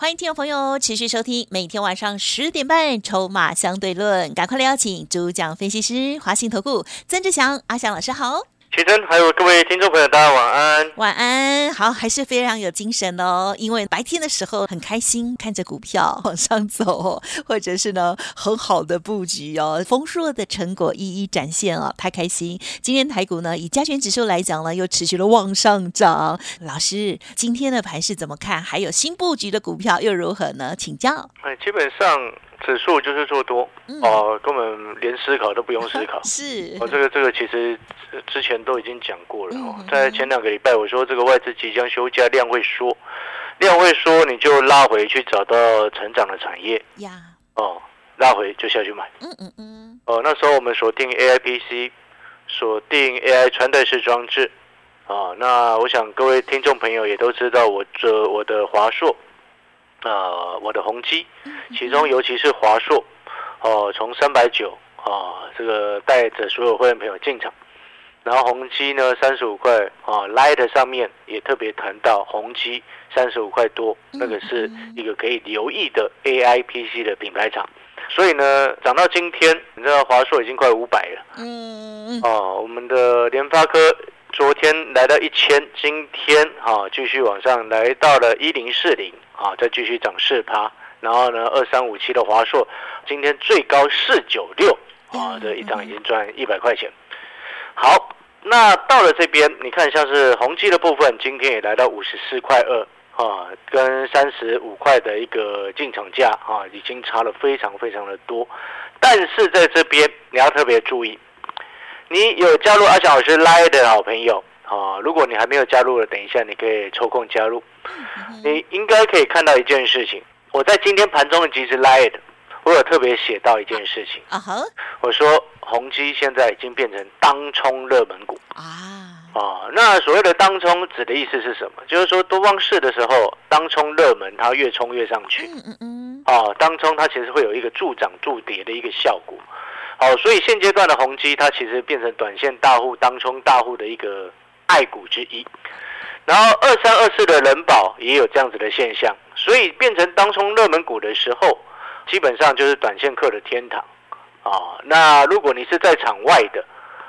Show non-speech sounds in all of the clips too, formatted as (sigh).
欢迎听众朋友持续收听每天晚上十点半《筹码相对论》，赶快来邀请主讲分析师华信投顾曾志祥阿祥老师好。齐真，还有各位听众朋友，大家晚安。晚安，好，还是非常有精神哦。因为白天的时候很开心，看着股票往上走，或者是呢很好的布局哦，丰硕的成果一一展现哦，太开心。今天台股呢，以加权指数来讲呢，又持续了往上涨。老师，今天的盘是怎么看？还有新布局的股票又如何呢？请教。哎，基本上。指数就是做多哦，根本连思考都不用思考。(laughs) 是，哦，这个这个其实之前都已经讲过了哦，在前两个礼拜我说这个外资即将休假，量会缩，量会缩，你就拉回去找到成长的产业呀。哦，拉回就下去买。嗯嗯嗯。哦，那时候我们锁定 A I P C，锁定 A I 穿戴式装置。啊，那我想各位听众朋友也都知道，我这我的华硕。呃，我的宏基，其中尤其是华硕，哦，从三百九啊，这个带着所有会员朋友进场，然后宏基呢三十五块啊，Light 上面也特别谈到宏基三十五块多，那个是一个可以留意的 AI PC 的品牌厂，所以呢，涨到今天，你知道华硕已经快五百了，嗯，哦，我们的联发科昨天来到一千，今天哈继续往上来到了一零四零。啊，再继续涨四趴，然后呢，二三五七的华硕今天最高四九六啊，这一张已经赚一百块钱。好，那到了这边，你看像是宏基的部分，今天也来到五十四块二啊，跟三十五块的一个进场价啊，已经差了非常非常的多。但是在这边你要特别注意，你有加入阿翔老师拉的好朋友。啊，如果你还没有加入的，等一下你可以抽空加入。你应该可以看到一件事情，我在今天盘中的即时 live，我有特别写到一件事情。啊哈，我说宏基现在已经变成当冲热门股啊。啊，那所谓的当冲指的意思是什么？就是说多方市的时候，当冲热门，它越冲越上去。嗯嗯嗯。啊，当冲它其实会有一个助涨助跌的一个效果。好，所以现阶段的宏基，它其实变成短线大户当冲大户的一个。爱股之一，然后二三二四的人保也有这样子的现象，所以变成当冲热门股的时候，基本上就是短线客的天堂。啊。那如果你是在场外的，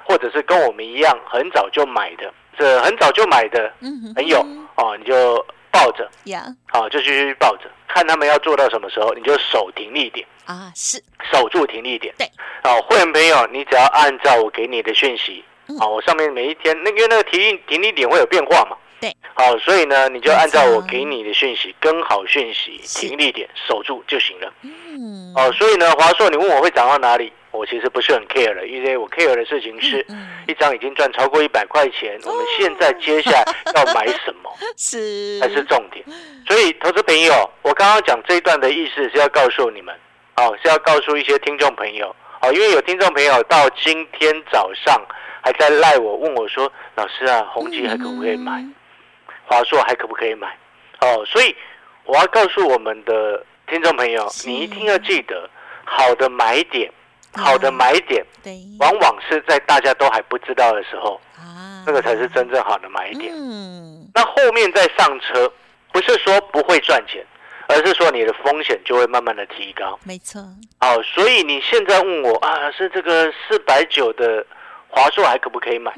或者是跟我们一样很早就买的，这很早就买的朋友哦，你就抱着，好就继续抱着，看他们要做到什么时候，你就守停利点。啊，是。守住停利点。对，好，会员朋友，你只要按照我给你的讯息。好，我上面每一天，那因为那个停停利点会有变化嘛？对。好，所以呢，你就按照我给你的讯息，跟好讯息，停利点守住就行了。嗯。哦，所以呢，华硕，你问我会涨到哪里？我其实不是很 care 了，因为我 care 的事情是，一张已经赚超过一百块钱，我们现在接下来要买什么？(laughs) 是，才是重点。所以，投资朋友，我刚刚讲这一段的意思是要告诉你们，哦，是要告诉一些听众朋友，哦，因为有听众朋友到今天早上。还在赖我问我说：“老师啊，宏基还可不可以买？华硕还可不可以买？”哦，所以我要告诉我们的听众朋友，你一定要记得，好的买点，好的买点，往往是在大家都还不知道的时候，啊，那个才是真正好的买点。嗯，那后面再上车，不是说不会赚钱，而是说你的风险就会慢慢的提高。没错。好，所以你现在问我啊，是这个四百九的。华硕还可不可以买？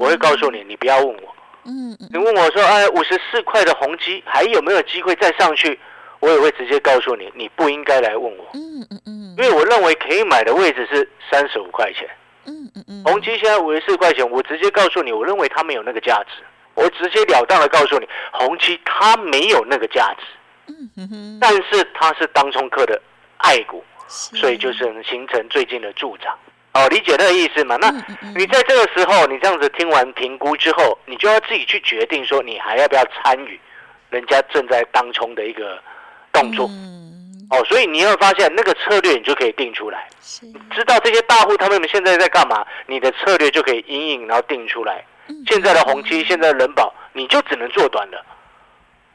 我会告诉你，你不要问我。嗯，你问我说，哎，五十四块的宏基还有没有机会再上去？我也会直接告诉你，你不应该来问我。嗯嗯嗯，因为我认为可以买的位置是三十五块钱。嗯嗯嗯，宏基现在五十四块钱，我直接告诉你，我认为它没有那个价值。我直截了当的告诉你，宏基它没有那个价值。嗯哼哼，但是它是当冲客的爱股，所以就是形成最近的助长。哦，理解那个意思嘛？那你在这个时候，你这样子听完评估之后，你就要自己去决定说，你还要不要参与人家正在当冲的一个动作？哦，所以你要发现那个策略，你就可以定出来。知道这些大户他们现在在干嘛，你的策略就可以隐隐然后定出来。现在的红基，现在的人保，你就只能做短了。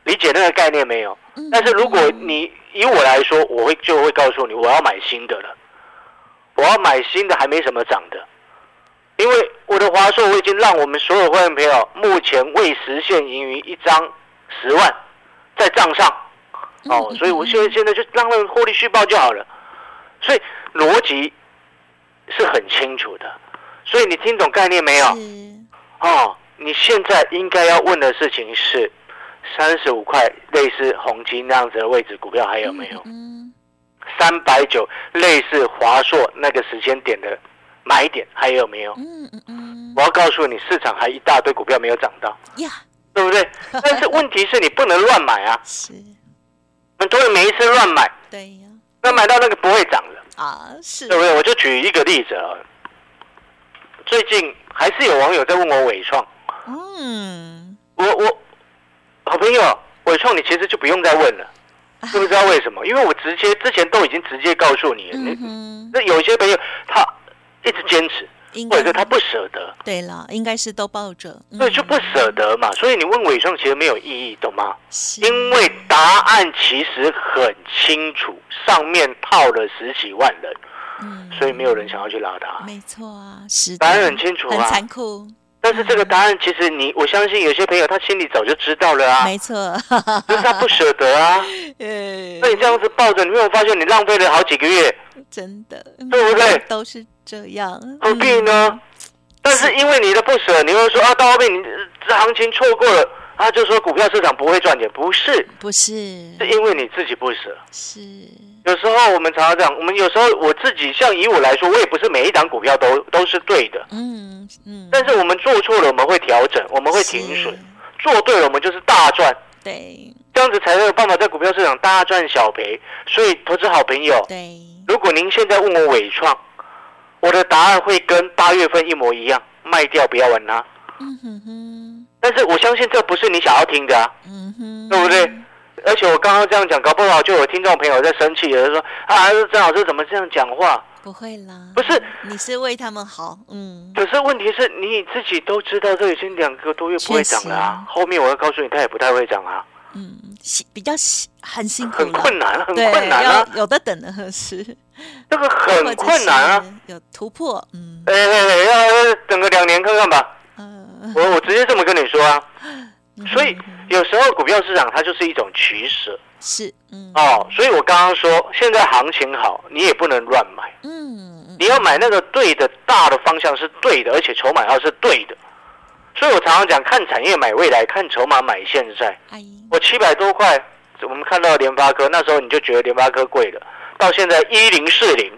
理解那个概念没有？但是如果你以我来说，我会就会告诉你，我要买新的了。我要买新的，还没什么涨的。因为我的华硕，我已经让我们所有会员朋友目前未实现盈余一张十万在账上。哦，所以我现在现在就让他们获利续报就好了。所以逻辑是很清楚的。所以你听懂概念没有？哦，你现在应该要问的事情是：三十五块类似红金那样子的位置股票还有没有？三百九类似华硕那个时间点的买点还有没有？嗯嗯嗯。我要告诉你，市场还一大堆股票没有涨到呀，对不对？(laughs) 但是问题是你不能乱买啊。是。很多人每一次乱买，对呀，那买到那个不会涨的啊，是，对不对？我就举一个例子啊，最近还是有网友在问我伟创，嗯，我我好朋友伟创，你其实就不用再问了，知不知道为什么？因为我直接之前都已经直接告诉你了，那有些朋友他一直坚持。或者是他不舍得，对了，应该是都抱着，对，就不舍得嘛。所以你问伟创其实没有意义，懂吗？因为答案其实很清楚，上面套了十几万人，嗯，所以没有人想要去拉他。没错啊，是答案很清楚啊，很残酷。但是这个答案其实你，我相信有些朋友他心里早就知道了啊，没错，就是他不舍得啊。(laughs) 呃，那你这样子抱着，你没有发现你浪费了好几个月？真的，对不对？都是。这样何必呢？但是因为你的不舍，你会说啊，到后面你这行情错过了，啊，就说股票市场不会赚钱，不是，不是，是因为你自己不舍。是，有时候我们常常讲，我们有时候我自己，像以我来说，我也不是每一档股票都都是对的，嗯嗯，但是我们做错了，我们会调整，我们会停损；做对了，我们就是大赚。对，这样子才有办法在股票市场大赚小赔。所以，投资好朋友，对，如果您现在问我伟创。我的答案会跟八月份一模一样，卖掉不要玩它。嗯哼哼。但是我相信这不是你想要听的啊，嗯哼，对不对？而且我刚刚这样讲，搞不好就有听众朋友在生气，有人说啊，郑老师怎么这样讲话？不会啦，不是，你是为他们好，嗯。可是问题是你自己都知道，这已经两个多月不会涨了啊。后面我要告诉你，它也不太会涨啊。嗯，比较很辛苦，很困难，很困难啊！有的等的合适，这个很困难啊，有突破，嗯，哎哎，要等个两年看看吧。嗯，我我直接这么跟你说啊。所以有时候股票市场它就是一种取舍，是，嗯，哦，所以我刚刚说现在行情好，你也不能乱买，嗯，你要买那个对的大的方向是对的，而且筹码要是对的。所以我常常讲，看产业买未来，看筹码买现在。我七百多块，我们看到联发科，那时候你就觉得联发科贵了。到现在一零四零，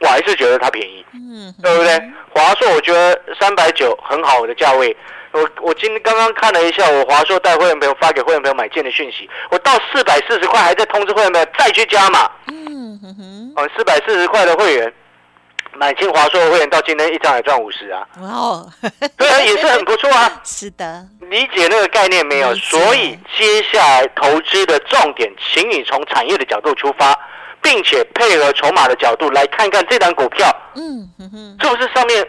我还是觉得它便宜，嗯，对不对？华硕我觉得三百九很好的价位。我我今天刚刚看了一下，我华硕带会员朋友发给会员朋友买进的讯息，我到四百四十块还在通知会员朋友再去加码。嗯哼哼，哦，四百四十块的会员。买清华硕的会员到今天一张也赚五十啊！哦，对啊，也是很不错啊。(laughs) 是的，理解那个概念没有？所以接下来投资的重点，请你从产业的角度出发，并且配合筹码的角度来看看这档股票，嗯哼哼，是不是上面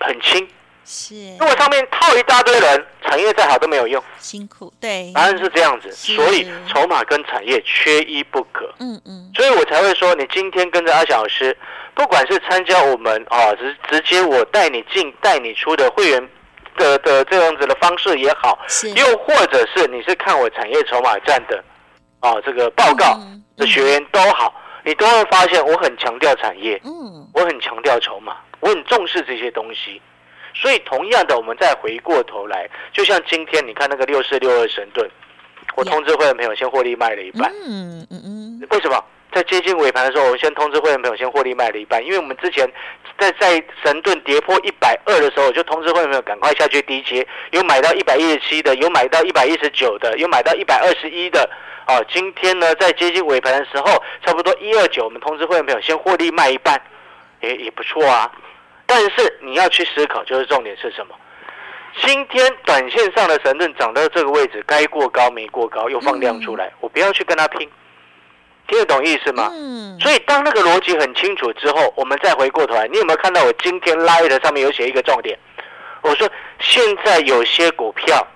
很轻？是。如果上面套一大堆人，产业再好都没有用。辛苦，对。答案是这样子，所以筹码跟产业缺一不可。嗯嗯。所以我才会说，你今天跟着阿小老师。不管是参加我们啊，直直接我带你进、带你出的会员的的这样子的方式也好，又或者是你是看我产业筹码站的啊这个报告的学员都好，你都会发现我很强调产业，嗯，我很强调筹码，我很重视这些东西。所以同样的，我们再回过头来，就像今天你看那个六四六二神盾，我通知会员朋友先获利卖了一半，嗯嗯嗯，为什么？在接近尾盘的时候，我先通知会员朋友先获利卖了一半，因为我们之前在在神盾跌破一百二的时候，我就通知会员朋友赶快下去低接，有买到一百一十七的，有买到一百一十九的，有买到一百二十一的。哦，今天呢，在接近尾盘的时候，差不多一二九，我们通知会员朋友先获利卖一半，也也不错啊。但是你要去思考，就是重点是什么？今天短线上的神盾涨到这个位置，该过高没过高，又放量出来，我不要去跟他拼。听得懂意思吗？嗯。所以当那个逻辑很清楚之后，我们再回过头来，你有没有看到我今天 Light 上面有写一个重点？我说现在有些股票，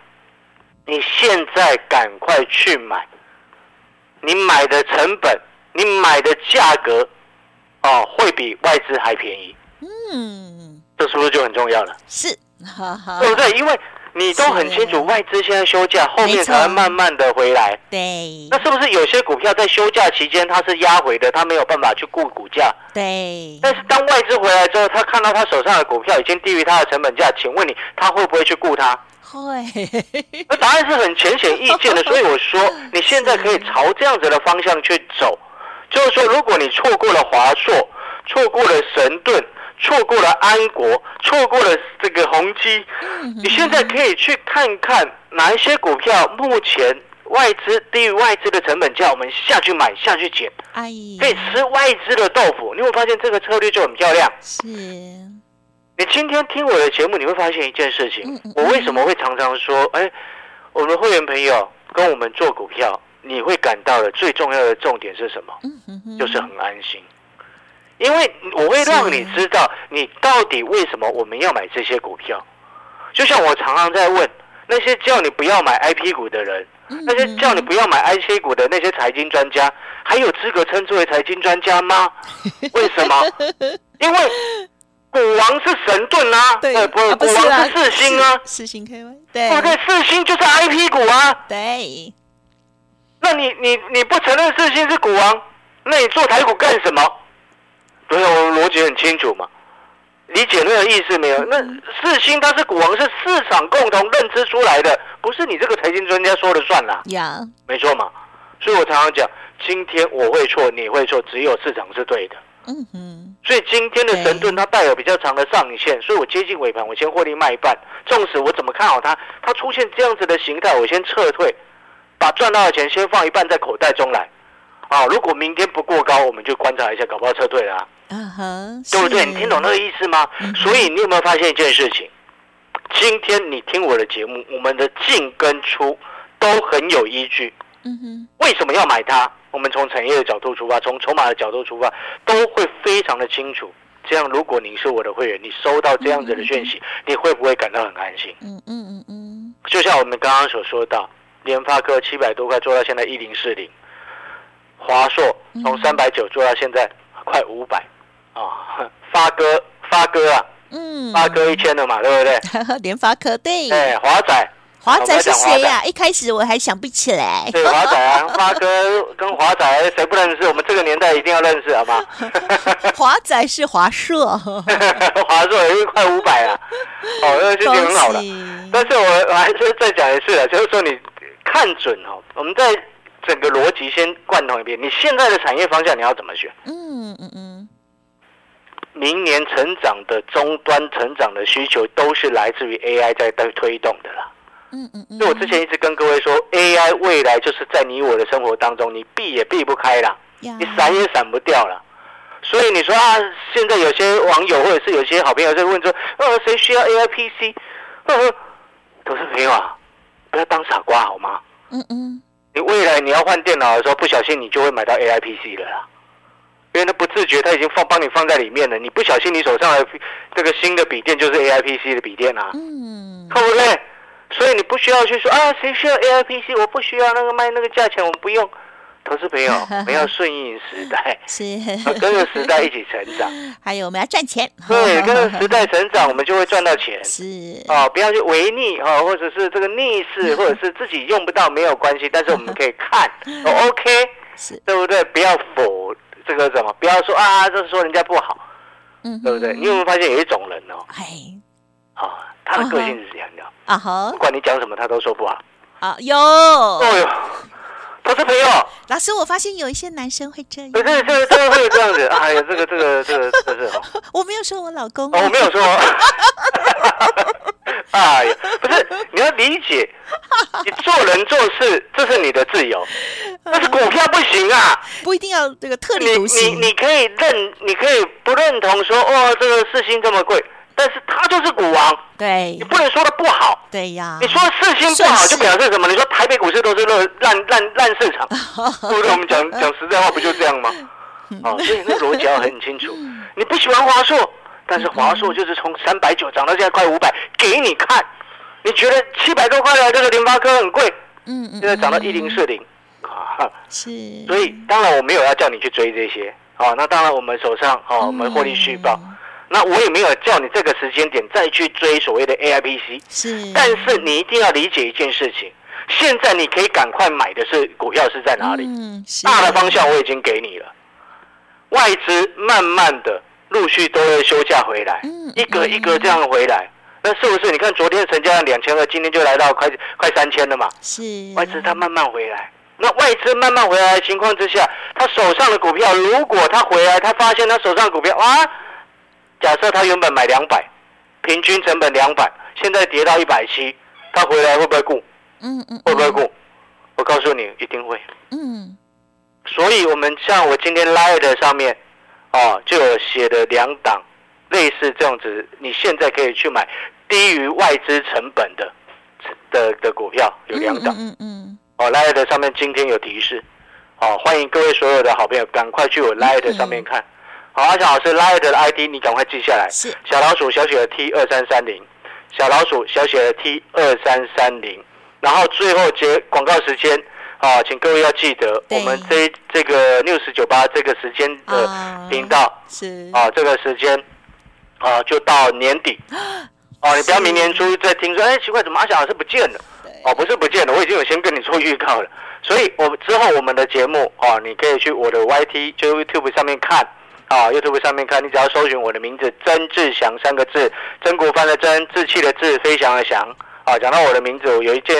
你现在赶快去买，你买的成本，你买的价格，哦，会比外资还便宜。嗯。这是不是就很重要了？是，对不对？因为。你都很清楚，外资现在休假，后面才会慢慢的回来。对，那是不是有些股票在休假期间它是压回的，它没有办法去顾股价？对。但是当外资回来之后，他看到他手上的股票已经低于他的成本价，请问你，他会不会去顾它？会。那答案是很浅显易见的，(laughs) 所以我说，你现在可以朝这样子的方向去走，就是说，如果你错过了华硕，错过了神盾。错过了安国，错过了这个宏基，你现在可以去看看哪一些股票目前外资低于外资的成本价，我们下去买下去捡，可以吃外资的豆腐。你会发现这个策略就很漂亮。是，你今天听我的节目，你会发现一件事情：我为什么会常常说，哎，我们会员朋友跟我们做股票，你会感到的最重要的重点是什么？就是很安心。因为我会让你知道，你到底为什么我们要买这些股票。就像我常常在问那些叫你不要买 I P 股的人，那些叫你不要买 I C 股的那些财经专家，还有资格称之为财经专家吗？(laughs) 为什么？因为股王是神盾啊，对，不，股王是四星啊，四星 K Y，对，对，四星就是 I P 股啊，对。那你你你不承认四星是股王，那你做台股干什么？对，我逻辑很清楚嘛，理解那个意思没有？那四星它是股王，是市场共同认知出来的，不是你这个财经专家说了算啦。呀，没错嘛。所以我常常讲，今天我会错，你会错，只有市场是对的。嗯哼。所以今天的神盾它带有比较长的上影线，所以我接近尾盘，我先获利卖一半。纵使我怎么看好它，它出现这样子的形态，我先撤退，把赚到的钱先放一半在口袋中来。啊，如果明天不过高，我们就观察一下，搞不好撤退了。嗯哼，对不对？你听懂那个意思吗？所以你有没有发现一件事情？今天你听我的节目，我们的进跟出都很有依据。嗯哼，为什么要买它？我们从产业的角度出发，从筹码的角度出发，都会非常的清楚。这样，如果您是我的会员，你收到这样子的讯息，你会不会感到很安心？嗯嗯嗯嗯。就像我们刚刚所说到，联发科七百多块做到现在一零四零，华硕从三百九做到现在快五百。啊，(laughs) 发哥，发哥啊，嗯，发哥一千了嘛，对不对？(laughs) 联发科对，哎，华仔，华仔是谁呀？一开始我还想不起来。对，华仔啊，(laughs) 发哥跟华仔谁不认识？我们这个年代一定要认识，好吗？华仔是华硕，华硕也是快五百啊，哦，那心情很好了。但是我我还是再讲一次啊，就是说你看准哦，我们在整个逻辑先贯通一遍，你现在的产业方向你要怎么选？嗯嗯嗯。明年成长的终端成长的需求都是来自于 AI 在在推动的啦。嗯嗯嗯。所以我之前一直跟各位说，AI 未来就是在你我的生活当中，你避也避不开啦，你闪也闪不掉了。所以你说啊，现在有些网友或者是有些好朋友在问说，呃，谁需要 AI PC？都是朋友啊，不要当傻瓜好吗？嗯嗯。你未来你要换电脑的时候，不小心你就会买到 AI PC 了啦。因为他不自觉，他已经放帮你放在里面了。你不小心，你手上的这个新的笔电就是 A I P C 的笔电啊，嗯，对不对？所以你不需要去说啊，谁需要 A I P C？我不需要那个卖那个价钱，我们不用。投资朋友，(laughs) 我们要顺应时代，是跟着时代一起成长。还有我们要赚钱，对，跟着时代成长，我们就会赚到钱。(laughs) 是啊，不要去违逆啊，或者是这个逆势，(laughs) 或者是自己用不到没有关系，但是我们可以看，OK，是，对不对？不要否。这个怎么？不要说啊，就是说人家不好，嗯，对不对？你有没有发现有一种人哦？哎，啊，他的个性是这样的啊，哈，不管你讲什么，他都说不好啊。有，哦哟，他是朋友。老师，我发现有一些男生会这样，对对对，真的会这样子。(laughs) 哎呀，这个这个这个这是，我没有说我老公，我没有说。(laughs) 哎呀，不是，你要理解，(laughs) 你做人做事，这是你的自由。但是股票不行啊，不一定要这个特立独行。你你你可以认，你可以不认同说，哦，这个四星这么贵，但是它就是股王，对，你不能说它不好，对呀。你说四星不好，就表示什么？你说台北股市都是烂烂烂烂市场，(laughs) 对不对？我们讲 (laughs) 讲实在话，不就这样吗？啊，所以那逻辑要很清楚。你不喜欢华硕，但是华硕就是从三百九涨到现在快五百，给你看。你觉得七百多块的这个联发科很贵，嗯嗯，现在涨到一零四零，啊，是。所以当然我没有要叫你去追这些，啊，那当然我们手上，啊，我们获利续报。那我也没有叫你这个时间点再去追所谓的 A I P C，是。但是你一定要理解一件事情，现在你可以赶快买的是股票是在哪里？嗯，大的方向我已经给你了，外资慢慢的陆续都会休假回来，一个一个这样回来，那是不是？你看昨天成交量两千二，今天就来到快快三千了嘛？是。外资它慢慢回来，那外资慢慢回来的情况之下，他手上的股票，如果他回来，他发现他手上股票啊。假设他原本买两百，平均成本两百，现在跌到一百七，他回来会不会顾？嗯嗯，会不会顾？我告诉你，一定会。嗯，所以我们像我今天 Light 上面，哦，就有写的两档，类似这样子，你现在可以去买低于外资成本的的的股票，有两档。嗯嗯。哦，Light 上面今天有提示，哦，欢迎各位所有的好朋友赶快去我 Light 上面看。好，阿强老师，Light 的 ID 你赶快记下来。是小老鼠小写的 T 二三三零，小老鼠小写的 T 二三三零。然后最后接广告时间，啊，请各位要记得，我们这这个六十九八这个时间的频道是啊，这个时间啊，就到年底。(gasps) 哦，你不要明年初再听说，哎，奇怪，怎么阿翔老师不见了？哦，不是不见了，我已经有先跟你做预告了。所以，我之后我们的节目啊，你可以去我的 YT 就 YouTube 上面看。啊，YouTube 上面看，你只要搜寻我的名字“曾志祥”三个字，曾国藩的曾，志气的志，飞翔的翔。啊，讲到我的名字，我有一件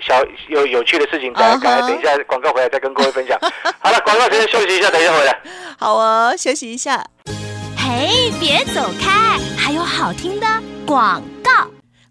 小有有趣的事情，再等等一下广告回来再跟各位分享。(laughs) 好了，广告时间休息一下，等一下回来。好哦，休息一下。嘿，别走开，还有好听的广。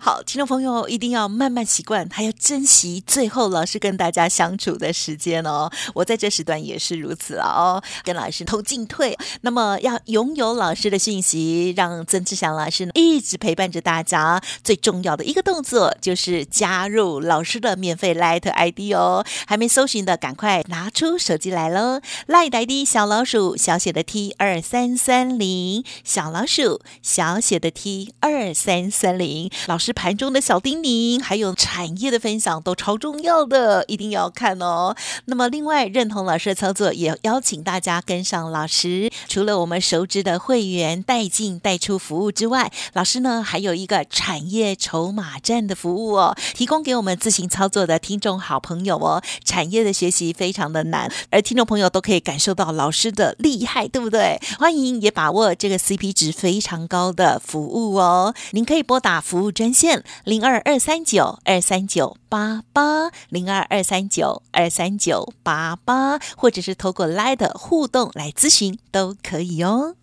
好，听众朋友一定要慢慢习惯，还要珍惜最后老师跟大家相处的时间哦。我在这时段也是如此了哦，跟老师同进退。那么要拥有老师的讯息，让曾志祥老师一直陪伴着大家。最重要的一个动作就是加入老师的免费 Light ID 哦。还没搜寻的，赶快拿出手机来喽！Light ID 小老鼠小写的 T 二三三零，小老鼠小写的 T 二三三零，老师。盘中的小叮咛，还有产业的分享都超重要的，一定要看哦。那么，另外认同老师的操作，也邀请大家跟上老师。除了我们熟知的会员带进带出服务之外，老师呢还有一个产业筹码站的服务哦，提供给我们自行操作的听众好朋友哦。产业的学习非常的难，而听众朋友都可以感受到老师的厉害，对不对？欢迎也把握这个 CP 值非常高的服务哦。您可以拨打服务专线。零二二三九二三九八八零二二三九二三九八八，或者是透过 Line 的互动来咨询都可以哦。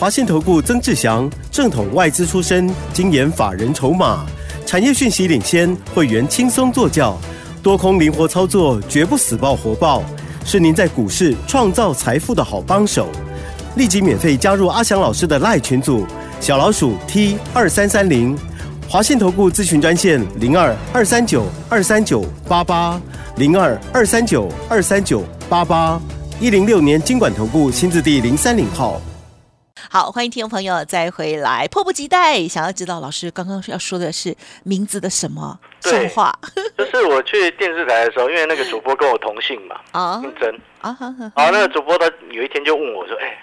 华信投顾曾志祥，正统外资出身，精研法人筹码，产业讯息领先，会员轻松做教，多空灵活操作，绝不死爆活爆，是您在股市创造财富的好帮手。立即免费加入阿祥老师的 li 群组，小老鼠 T 二三三零。华信投顾咨询专线零二二三九二三九八八零二二三九二三九八八一零六年经管投顾新字第零三零号。好，欢迎听众朋友再回来，迫不及待想要知道老师刚刚要说的是名字的什么笑话？(laughs) 就是我去电视台的时候，因为那个主播跟我同姓嘛，啊，姓曾啊，好，那个主播他有一天就问我说：“哎。”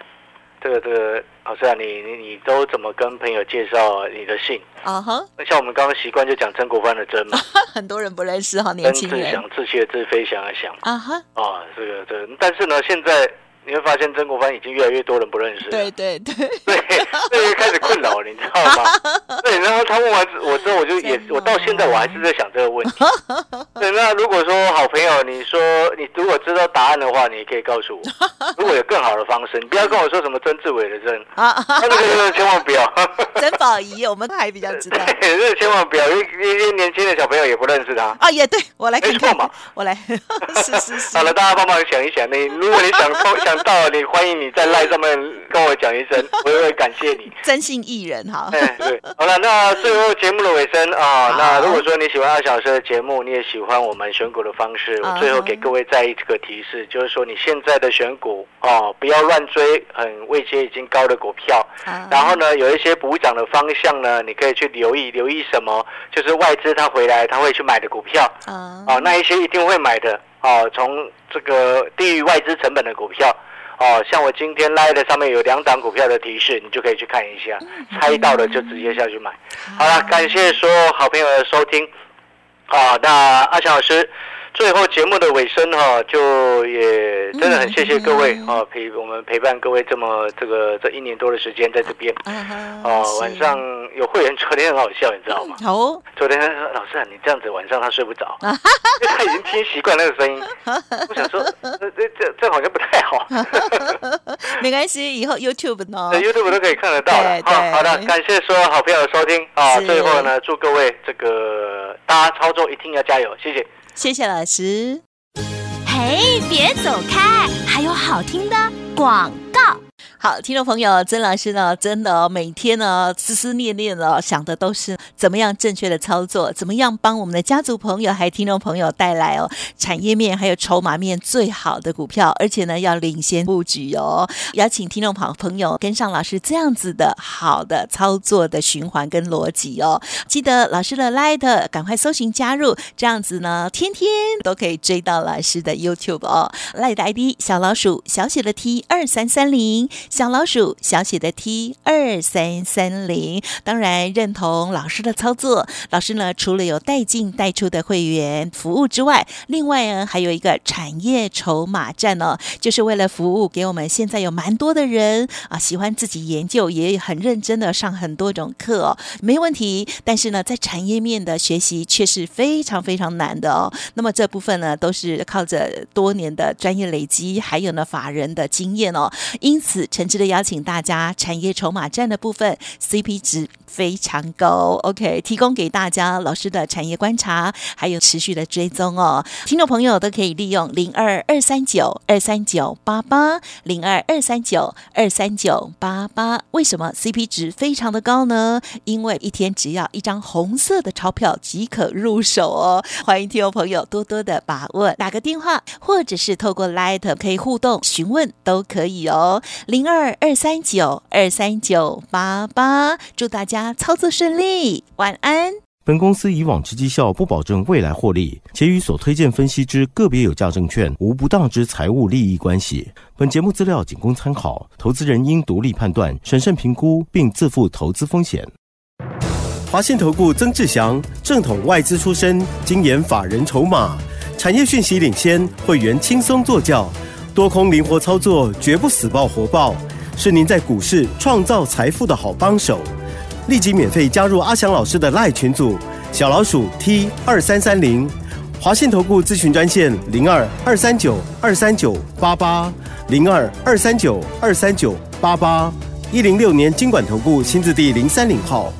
这个这个老师啊，你你你都怎么跟朋友介绍你的姓啊？哈，那像我们刚刚习惯就讲曾国藩的曾嘛，(laughs) 很多人不认识哈，年轻人。志祥，志气的志，飞翔的翔啊哈啊，这个这个，但是呢，现在你会发现曾国藩已经越来越多人不认识。对对对，对，这就开始困扰你知道吗？对，然后他问完我之后，我就也我到现在我还是在想这个问题。对，那如果说好朋友，你说你如果知道答案的话，你可以告诉我。如果有更好的方式，你不要跟我说什么曾志伟的曾啊，那个千万不要。(laughs) 曾宝仪，我们还比较知道。对，这千万不要，因为一些年轻的小朋友也不认识他。啊，也对，我来看看嘛，我来。是 (laughs) 是是。好了，大家帮忙想一想，你如果你想想到，你欢迎你在赖上面跟我讲一声，我也会感谢你。(laughs) 真心艺人哈。对，好了，那最后节目的尾声啊，那如果说你喜欢二小时的节目，你也喜欢我们选股的方式，我最后给各位再一个提示，就是说你现在的选股哦，不要乱追很位阶已经高的股票，然后呢，有一些补涨的方向呢，你可以去留意，留意什么？就是外资他回来他会去买的股票啊，哦，那一些一定会买的哦，从这个低于外资成本的股票。哦，像我今天拉的上面有两档股票的提示，你就可以去看一下，猜到了就直接下去买。好了，感谢所有好朋友的收听。好，那阿强老师。最后节目的尾声哈，就也真的很谢谢各位啊，陪我们陪伴各位这么这个这一年多的时间在这边。哦，晚上有会员昨天很好笑，你知道吗？哦，昨天他说老师啊，你这样子晚上他睡不着，因为他已经听习惯那个声音。(laughs) 我想说，这这这好像不太好。(laughs) 没关系，以后 YouTube 呢？YouTube 都可以看得到了。好，好的，感谢所有好朋友的收听啊。最后呢，祝各位这个大家操作一定要加油，谢谢。谢谢老师。嘿，别走开，还有好听的广告。好，听众朋友，曾老师呢，真的每天呢，思思念念的想的都是怎么样正确的操作，怎么样帮我们的家族朋友还听众朋友带来哦产业面还有筹码面最好的股票，而且呢要领先布局哦。邀请听众朋朋友跟上老师这样子的好的操作的循环跟逻辑哦。记得老师的 Light，赶快搜寻加入，这样子呢，天天都可以追到老师的 YouTube 哦。Light ID 小老鼠小写的 T 二三三零。小老鼠小写的 T 二三三零，当然认同老师的操作。老师呢，除了有带进带出的会员服务之外，另外呢，还有一个产业筹码站哦，就是为了服务给我们现在有蛮多的人啊，喜欢自己研究，也很认真的上很多种课哦，没问题。但是呢，在产业面的学习却是非常非常难的哦。那么这部分呢，都是靠着多年的专业累积，还有呢法人的经验哦，因此。诚挚的邀请大家，产业筹码站的部分 CP 值非常高，OK，提供给大家老师的产业观察，还有持续的追踪哦。听众朋友都可以利用零二二三九二三九八八零二二三九二三九八八。为什么 CP 值非常的高呢？因为一天只要一张红色的钞票即可入手哦。欢迎听众朋友多多的把握，打个电话或者是透过 Light 可以互动询问都可以哦。零二。二二三九二三九八八，祝大家操作顺利，晚安。本公司以往之绩效不保证未来获利，且与所推荐分析之个别有价证券无不当之财务利益关系。本节目资料仅供参考，投资人应独立判断、审慎评估，并自负投资风险。华信投顾曾志祥，正统外资出身，精研法人筹码，产业讯息领先，会员轻松做教。多空灵活操作，绝不死爆活爆，是您在股市创造财富的好帮手。立即免费加入阿翔老师的赖群组，小老鼠 T 二三三零，华信投顾咨询专线零二二三九二三九八八零二二三九二三九八八一零六年经管投顾新字第零三零号。